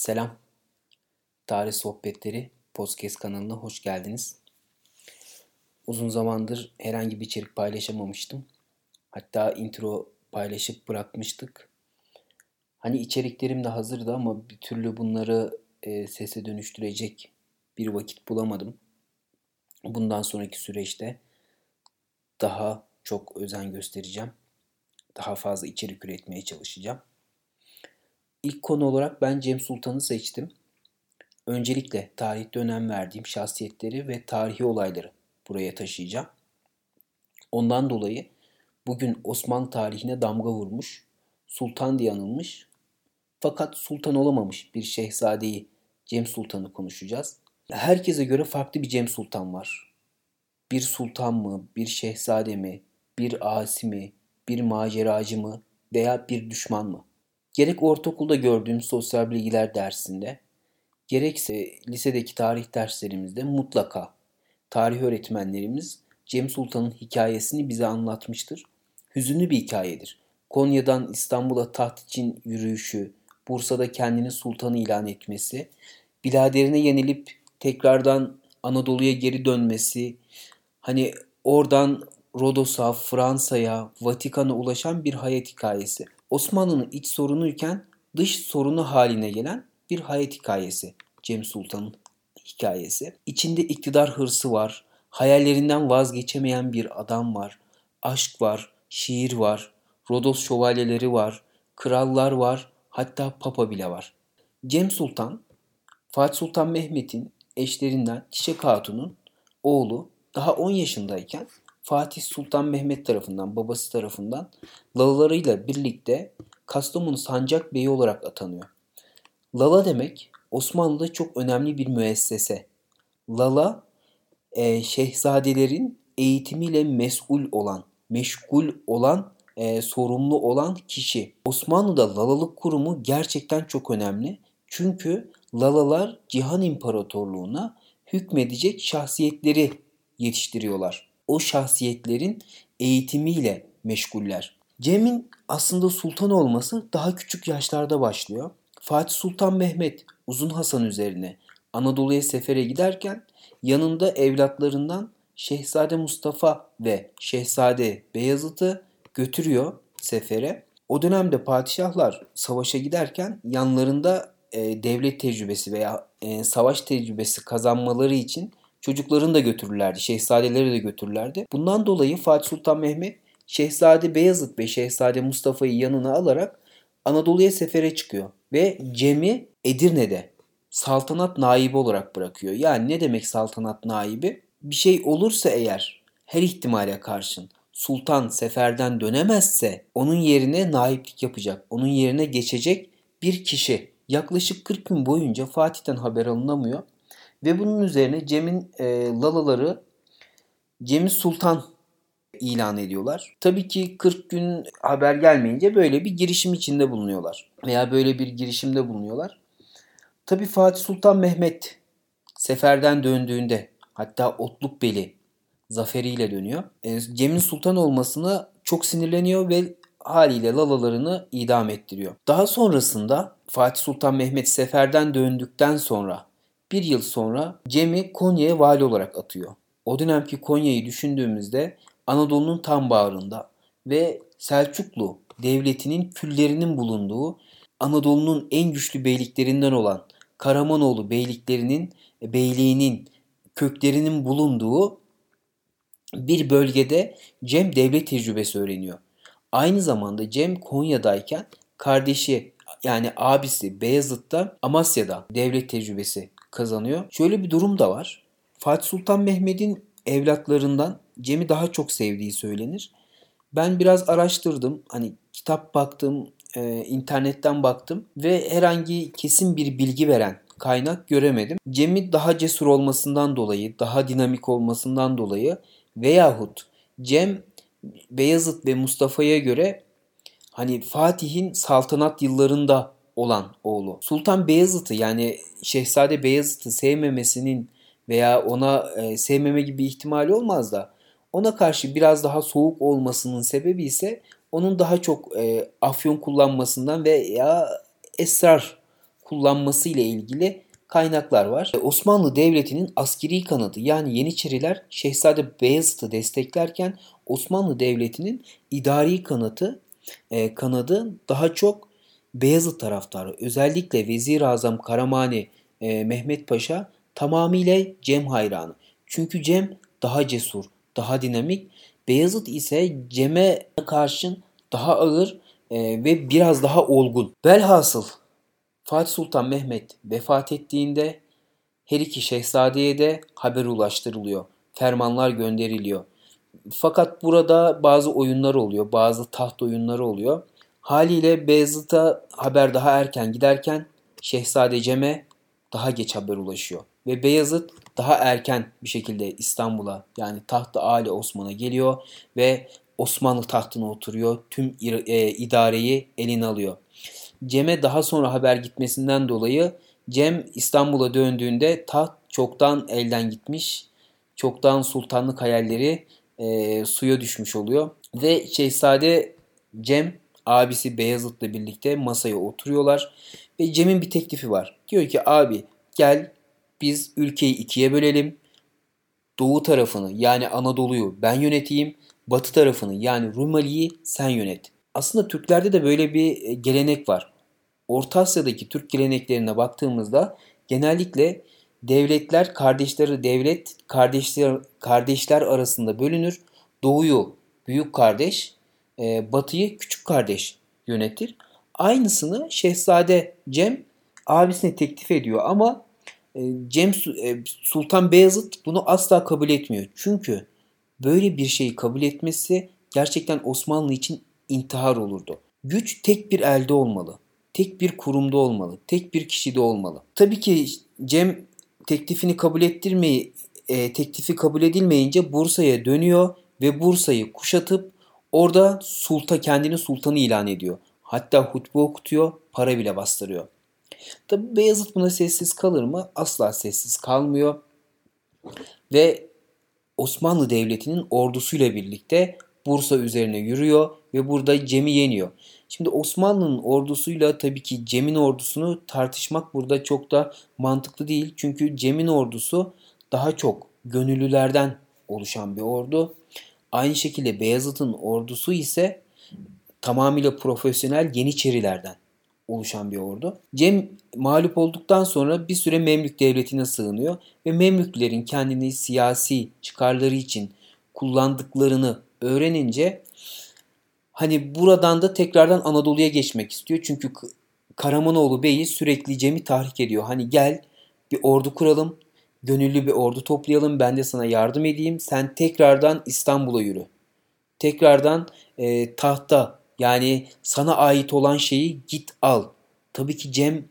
Selam. Tarih Sohbetleri podcast kanalına hoş geldiniz. Uzun zamandır herhangi bir içerik paylaşamamıştım. Hatta intro paylaşıp bırakmıştık. Hani içeriklerim de hazırdı ama bir türlü bunları e, sese dönüştürecek bir vakit bulamadım. Bundan sonraki süreçte daha çok özen göstereceğim. Daha fazla içerik üretmeye çalışacağım. İlk konu olarak ben Cem Sultan'ı seçtim. Öncelikle tarihte önem verdiğim şahsiyetleri ve tarihi olayları buraya taşıyacağım. Ondan dolayı bugün Osmanlı tarihine damga vurmuş, sultan diye anılmış fakat sultan olamamış bir şehzadeyi Cem Sultan'ı konuşacağız. Herkese göre farklı bir Cem Sultan var. Bir sultan mı, bir şehzade mi, bir asi mi, bir maceracı mı veya bir düşman mı? Gerek ortaokulda gördüğüm sosyal bilgiler dersinde, gerekse lisedeki tarih derslerimizde mutlaka tarih öğretmenlerimiz Cem Sultan'ın hikayesini bize anlatmıştır. Hüzünlü bir hikayedir. Konya'dan İstanbul'a taht için yürüyüşü, Bursa'da kendini sultan ilan etmesi, biladerine yenilip tekrardan Anadolu'ya geri dönmesi, hani oradan Rodos'a, Fransa'ya, Vatikan'a ulaşan bir hayat hikayesi. Osmanlı'nın iç sorunuyken dış sorunu haline gelen bir hayat hikayesi. Cem Sultan'ın hikayesi. İçinde iktidar hırsı var, hayallerinden vazgeçemeyen bir adam var, aşk var, şiir var, Rodos şövalyeleri var, krallar var, hatta papa bile var. Cem Sultan, Fatih Sultan Mehmet'in eşlerinden Çiçek Hatun'un oğlu daha 10 yaşındayken Fatih Sultan Mehmet tarafından, babası tarafından Lalalarıyla birlikte Kastamonu Sancak Beyi olarak atanıyor. Lala demek Osmanlı'da çok önemli bir müessese. Lala, e, şehzadelerin eğitimiyle mesul olan, meşgul olan, e, sorumlu olan kişi. Osmanlı'da lalalık kurumu gerçekten çok önemli. Çünkü lalalar Cihan İmparatorluğu'na hükmedecek şahsiyetleri yetiştiriyorlar o şahsiyetlerin eğitimiyle meşguller. Cem'in aslında sultan olması daha küçük yaşlarda başlıyor. Fatih Sultan Mehmet Uzun Hasan üzerine Anadolu'ya sefere giderken yanında evlatlarından Şehzade Mustafa ve Şehzade Beyazıt'ı götürüyor sefere. O dönemde padişahlar savaşa giderken yanlarında e, devlet tecrübesi veya e, savaş tecrübesi kazanmaları için Çocuklarını da götürürlerdi. Şehzadeleri de götürürlerdi. Bundan dolayı Fatih Sultan Mehmet Şehzade Beyazıt ve Şehzade Mustafa'yı yanına alarak Anadolu'ya sefere çıkıyor. Ve Cem'i Edirne'de saltanat naibi olarak bırakıyor. Yani ne demek saltanat naibi? Bir şey olursa eğer her ihtimale karşın sultan seferden dönemezse onun yerine naiplik yapacak, onun yerine geçecek bir kişi. Yaklaşık 40 gün boyunca Fatih'ten haber alınamıyor. Ve bunun üzerine Cem'in e, lalaları Cem'i Sultan ilan ediyorlar. Tabii ki 40 gün haber gelmeyince böyle bir girişim içinde bulunuyorlar. Veya böyle bir girişimde bulunuyorlar. Tabii Fatih Sultan Mehmet seferden döndüğünde hatta Otlukbeli zaferiyle dönüyor. E, Cem'in sultan olmasına çok sinirleniyor ve haliyle lalalarını idam ettiriyor. Daha sonrasında Fatih Sultan Mehmet seferden döndükten sonra bir yıl sonra Cem'i Konya'ya vali olarak atıyor. O dönemki Konya'yı düşündüğümüzde Anadolu'nun tam bağrında ve Selçuklu devletinin küllerinin bulunduğu Anadolu'nun en güçlü beyliklerinden olan Karamanoğlu beyliklerinin beyliğinin köklerinin bulunduğu bir bölgede Cem devlet tecrübesi öğreniyor. Aynı zamanda Cem Konya'dayken kardeşi yani abisi Beyazıt'ta Amasya'da devlet tecrübesi kazanıyor. Şöyle bir durum da var. Fatih Sultan Mehmet'in evlatlarından Cem'i daha çok sevdiği söylenir. Ben biraz araştırdım. Hani kitap baktım, e, internetten baktım ve herhangi kesin bir bilgi veren kaynak göremedim. Cem'i daha cesur olmasından dolayı, daha dinamik olmasından dolayı veyahut Cem Beyazıt ve Mustafa'ya göre hani Fatih'in saltanat yıllarında olan oğlu. Sultan Beyazıt'ı yani Şehzade Beyazıt'ı sevmemesinin veya ona e, sevmeme gibi ihtimali olmaz da ona karşı biraz daha soğuk olmasının sebebi ise onun daha çok e, afyon kullanmasından veya esrar kullanması ile ilgili kaynaklar var. Osmanlı Devleti'nin askeri kanadı yani Yeniçeriler Şehzade Beyazıt'ı desteklerken Osmanlı Devleti'nin idari kanadı e, kanadı daha çok Beyazıt taraftarı. Özellikle Vezir-i Azam Karamani e, Mehmet Paşa tamamıyla Cem hayranı. Çünkü Cem daha cesur, daha dinamik. Beyazıt ise Cem'e karşın daha ağır e, ve biraz daha olgun. Velhasıl Fatih Sultan Mehmet vefat ettiğinde her iki şehzadeye de haber ulaştırılıyor. Fermanlar gönderiliyor. Fakat burada bazı oyunlar oluyor, bazı taht oyunları oluyor. Haliyle Beyazıt'a haber daha erken giderken Şehzade Cem'e daha geç haber ulaşıyor. Ve Beyazıt daha erken bir şekilde İstanbul'a yani tahtı Ali Osman'a geliyor ve Osmanlı tahtına oturuyor. Tüm e, idareyi eline alıyor. Cem'e daha sonra haber gitmesinden dolayı Cem İstanbul'a döndüğünde taht çoktan elden gitmiş. Çoktan sultanlık hayalleri e, suya düşmüş oluyor. Ve Şehzade Cem abisi Beyazıt'la birlikte masaya oturuyorlar. Ve Cem'in bir teklifi var. Diyor ki abi gel biz ülkeyi ikiye bölelim. Doğu tarafını yani Anadolu'yu ben yöneteyim. Batı tarafını yani Rumeli'yi sen yönet. Aslında Türklerde de böyle bir e, gelenek var. Orta Asya'daki Türk geleneklerine baktığımızda genellikle devletler kardeşleri devlet kardeşler kardeşler arasında bölünür. Doğuyu büyük kardeş, e, batıyı küçük kardeş yönetir. Aynısını Şehzade Cem abisine teklif ediyor ama e, Cem Sultan Beyazıt bunu asla kabul etmiyor. Çünkü böyle bir şeyi kabul etmesi gerçekten Osmanlı için intihar olurdu. Güç tek bir elde olmalı. Tek bir kurumda olmalı. Tek bir kişide olmalı. Tabii ki Cem teklifini kabul ettirmeyi e, teklifi kabul edilmeyince Bursa'ya dönüyor ve Bursa'yı kuşatıp orada sulta kendini sultanı ilan ediyor. Hatta hutbe okutuyor, para bile bastırıyor. Tabi Beyazıt buna sessiz kalır mı? Asla sessiz kalmıyor. Ve Osmanlı Devleti'nin ordusuyla birlikte Bursa üzerine yürüyor ve burada Cem'i yeniyor. Şimdi Osmanlı'nın ordusuyla tabii ki Cem'in ordusunu tartışmak burada çok da mantıklı değil. Çünkü Cem'in ordusu daha çok gönüllülerden oluşan bir ordu. Aynı şekilde Beyazıt'ın ordusu ise tamamıyla profesyonel Yeniçerilerden oluşan bir ordu. Cem mağlup olduktan sonra bir süre Memlük devletine sığınıyor ve Memlüklerin kendini siyasi çıkarları için kullandıklarını öğrenince hani buradan da tekrardan Anadolu'ya geçmek istiyor. Çünkü Karamanoğlu Bey'i sürekli Cem'i tahrik ediyor. Hani gel bir ordu kuralım, gönüllü bir ordu toplayalım, ben de sana yardım edeyim. Sen tekrardan İstanbul'a yürü. Tekrardan e, tahta yani sana ait olan şeyi git al. Tabii ki Cem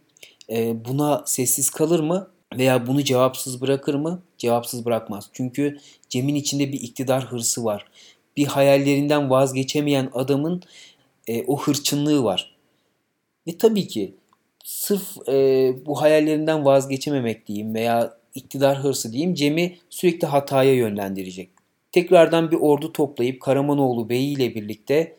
e, buna sessiz kalır mı veya bunu cevapsız bırakır mı? Cevapsız bırakmaz. Çünkü Cem'in içinde bir iktidar hırsı var bir hayallerinden vazgeçemeyen adamın e, o hırçınlığı var. Ve tabii ki sırf e, bu hayallerinden vazgeçememek diyeyim veya iktidar hırsı diyeyim Cem'i sürekli hataya yönlendirecek. Tekrardan bir ordu toplayıp Karamanoğlu Bey ile birlikte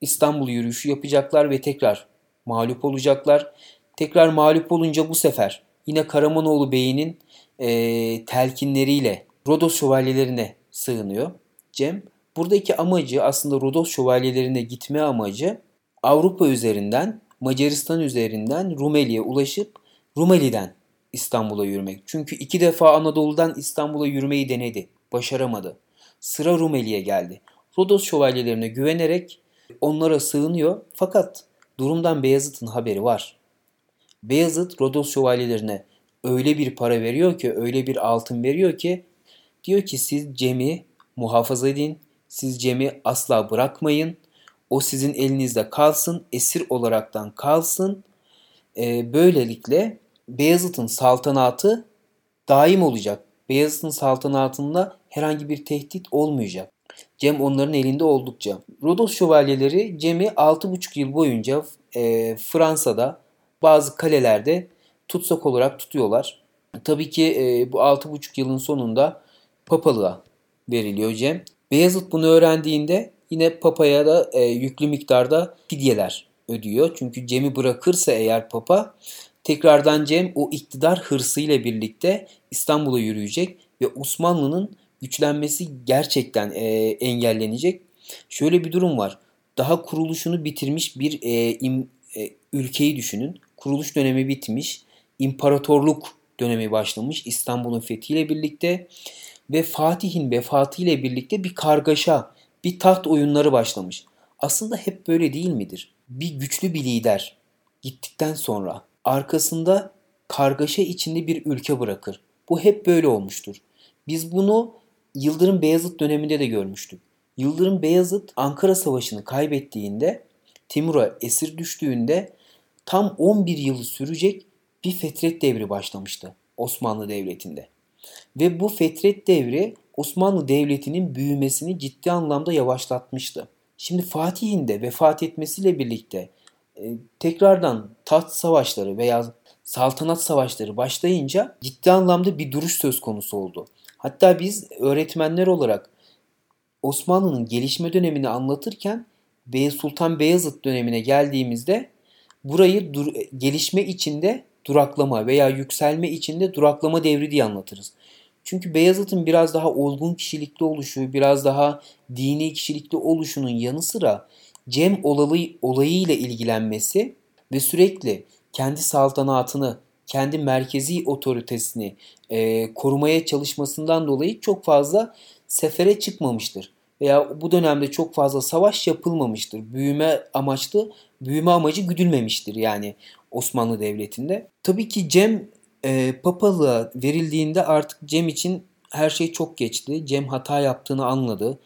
İstanbul yürüyüşü yapacaklar ve tekrar mağlup olacaklar. Tekrar mağlup olunca bu sefer yine Karamanoğlu Bey'inin e, telkinleriyle Rodos şövalyelerine sığınıyor. Cem buradaki amacı aslında Rodos şövalyelerine gitme amacı Avrupa üzerinden Macaristan üzerinden Rumeli'ye ulaşıp Rumeli'den İstanbul'a yürümek. Çünkü iki defa Anadolu'dan İstanbul'a yürümeyi denedi. Başaramadı. Sıra Rumeli'ye geldi. Rodos şövalyelerine güvenerek onlara sığınıyor. Fakat durumdan Beyazıt'ın haberi var. Beyazıt Rodos şövalyelerine öyle bir para veriyor ki, öyle bir altın veriyor ki diyor ki siz Cem'i muhafaza edin. Siz Cem'i asla bırakmayın. O sizin elinizde kalsın, esir olaraktan kalsın. E, böylelikle Beyazıt'ın saltanatı daim olacak. Beyazıt'ın saltanatında herhangi bir tehdit olmayacak. Cem onların elinde oldukça. Rodos şövalyeleri Cem'i 6,5 yıl boyunca e, Fransa'da bazı kalelerde tutsak olarak tutuyorlar. Tabii ki e, bu 6,5 yılın sonunda papalığa veriliyor Cem. Beyazıt bunu öğrendiğinde yine Papa'ya da e, yüklü miktarda fidyeler ödüyor. Çünkü Cem'i bırakırsa eğer Papa tekrardan Cem o iktidar hırsıyla birlikte İstanbul'a yürüyecek ve Osmanlı'nın güçlenmesi gerçekten e, engellenecek. Şöyle bir durum var. Daha kuruluşunu bitirmiş bir e, im, e, ülkeyi düşünün. Kuruluş dönemi bitmiş. İmparatorluk dönemi başlamış İstanbul'un fethiyle birlikte ve Fatih'in vefatıyla birlikte bir kargaşa, bir taht oyunları başlamış. Aslında hep böyle değil midir? Bir güçlü bir lider gittikten sonra arkasında kargaşa içinde bir ülke bırakır. Bu hep böyle olmuştur. Biz bunu Yıldırım Beyazıt döneminde de görmüştük. Yıldırım Beyazıt Ankara Savaşı'nı kaybettiğinde, Timur'a esir düştüğünde tam 11 yılı sürecek bir fetret devri başlamıştı Osmanlı Devleti'nde. Ve bu fetret devri Osmanlı Devleti'nin büyümesini ciddi anlamda yavaşlatmıştı. Şimdi Fatih'in de vefat etmesiyle birlikte tekrardan taht savaşları veya saltanat savaşları başlayınca ciddi anlamda bir duruş söz konusu oldu. Hatta biz öğretmenler olarak Osmanlı'nın gelişme dönemini anlatırken Bey Sultan Beyazıt dönemine geldiğimizde burayı dur- gelişme içinde duraklama veya yükselme içinde duraklama devri diye anlatırız. Çünkü Beyazıt'ın biraz daha olgun kişilikli oluşu, biraz daha dini kişilikli oluşunun yanı sıra Cem olayı, olayıyla ilgilenmesi ve sürekli kendi saltanatını, kendi merkezi otoritesini e, korumaya çalışmasından dolayı çok fazla sefere çıkmamıştır. Veya bu dönemde çok fazla savaş yapılmamıştır. Büyüme amaçlı, büyüme amacı güdülmemiştir yani Osmanlı Devleti'nde. Tabii ki Cem e, papalığa verildiğinde artık Cem için her şey çok geçti. Cem hata yaptığını anladı.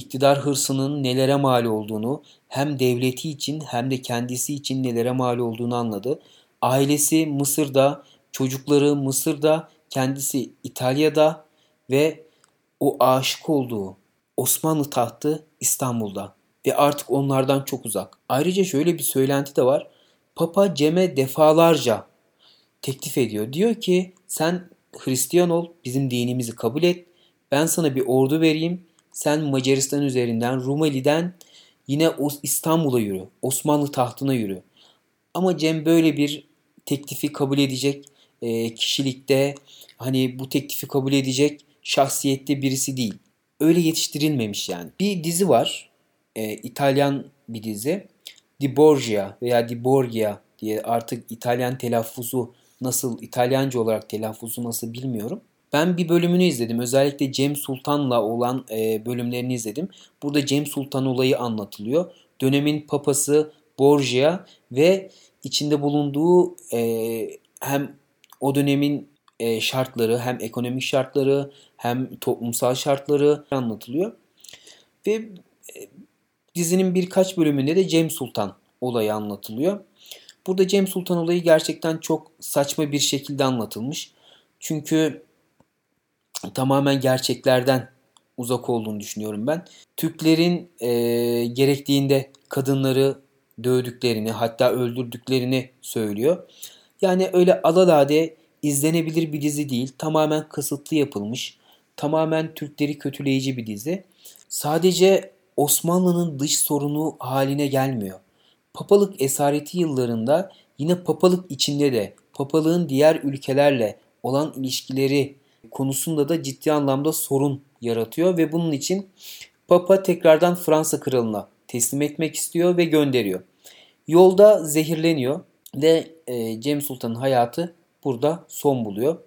İktidar hırsının nelere mal olduğunu hem devleti için hem de kendisi için nelere mal olduğunu anladı. Ailesi Mısır'da, çocukları Mısır'da, kendisi İtalya'da ve o aşık olduğu Osmanlı tahtı İstanbul'da ve artık onlardan çok uzak. Ayrıca şöyle bir söylenti de var. Papa Cem'e defalarca teklif ediyor. Diyor ki sen Hristiyan ol, bizim dinimizi kabul et. Ben sana bir ordu vereyim. Sen Macaristan üzerinden, Rumeli'den yine İstanbul'a yürü. Osmanlı tahtına yürü. Ama Cem böyle bir teklifi kabul edecek e, kişilikte, hani bu teklifi kabul edecek şahsiyette birisi değil. Öyle yetiştirilmemiş yani. Bir dizi var. E, İtalyan bir dizi. Di Borgia veya Di Borgia diye artık İtalyan telaffuzu nasıl İtalyanca olarak telaffuzu nasıl bilmiyorum. Ben bir bölümünü izledim. Özellikle Cem Sultan'la olan e, bölümlerini izledim. Burada Cem Sultan olayı anlatılıyor. Dönemin papası Borgia ve içinde bulunduğu e, hem o dönemin e, şartları hem ekonomik şartları hem toplumsal şartları anlatılıyor. Ve e, dizinin birkaç bölümünde de Cem Sultan olayı anlatılıyor. Burada Cem Sultan olayı gerçekten çok saçma bir şekilde anlatılmış. Çünkü tamamen gerçeklerden uzak olduğunu düşünüyorum ben. Türklerin e, gerektiğinde kadınları dövdüklerini hatta öldürdüklerini söylüyor. Yani öyle alalade izlenebilir bir dizi değil. Tamamen kasıtlı yapılmış. Tamamen Türkleri kötüleyici bir dizi. Sadece Osmanlı'nın dış sorunu haline gelmiyor. Papalık esareti yıllarında yine papalık içinde de papalığın diğer ülkelerle olan ilişkileri konusunda da ciddi anlamda sorun yaratıyor ve bunun için Papa tekrardan Fransa kralına teslim etmek istiyor ve gönderiyor. Yolda zehirleniyor ve e, Cem Sultan'ın hayatı burada son buluyor.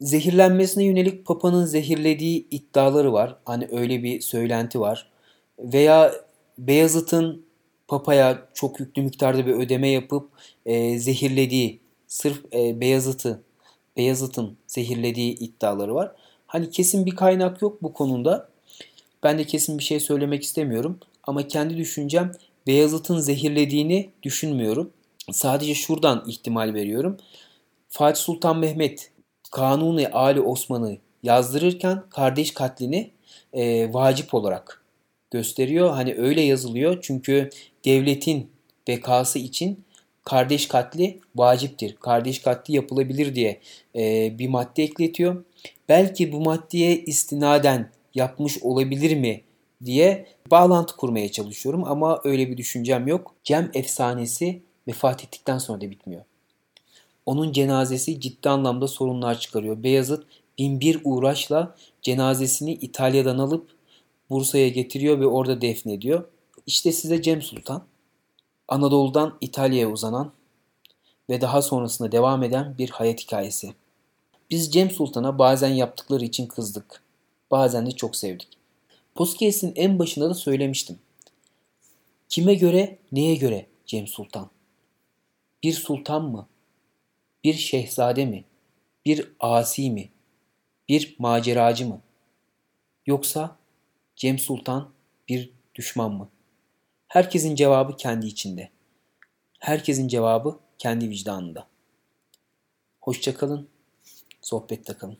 Zehirlenmesine yönelik Papa'nın zehirlediği iddiaları var. Hani öyle bir söylenti var. Veya Beyazıt'ın Papa'ya çok yüklü miktarda bir ödeme yapıp e, zehirlediği, sırf e, Beyazıt'ı, Beyazıt'ın zehirlediği iddiaları var. Hani kesin bir kaynak yok bu konuda. Ben de kesin bir şey söylemek istemiyorum. Ama kendi düşüncem Beyazıt'ın zehirlediğini düşünmüyorum. Sadece şuradan ihtimal veriyorum. Fatih Sultan Mehmet Kanuni Ali Osman'ı yazdırırken kardeş katlini e, vacip olarak gösteriyor. Hani öyle yazılıyor çünkü devletin bekası için kardeş katli vaciptir. Kardeş katli yapılabilir diye e, bir madde ekletiyor. Belki bu maddeye istinaden yapmış olabilir mi diye bağlantı kurmaya çalışıyorum ama öyle bir düşüncem yok. Cem efsanesi vefat ettikten sonra da bitmiyor. Onun cenazesi ciddi anlamda sorunlar çıkarıyor. Beyazıt bin bir uğraşla cenazesini İtalya'dan alıp Bursa'ya getiriyor ve orada defnediyor. İşte size Cem Sultan. Anadolu'dan İtalya'ya uzanan ve daha sonrasında devam eden bir hayat hikayesi. Biz Cem Sultan'a bazen yaptıkları için kızdık. Bazen de çok sevdik. Podcast'in en başında da söylemiştim. Kime göre, neye göre Cem Sultan? Bir sultan mı? Bir şehzade mi? Bir asi mi? Bir maceracı mı? Yoksa Cem Sultan bir düşman mı? Herkesin cevabı kendi içinde. Herkesin cevabı kendi vicdanında. Hoşçakalın, sohbette kalın.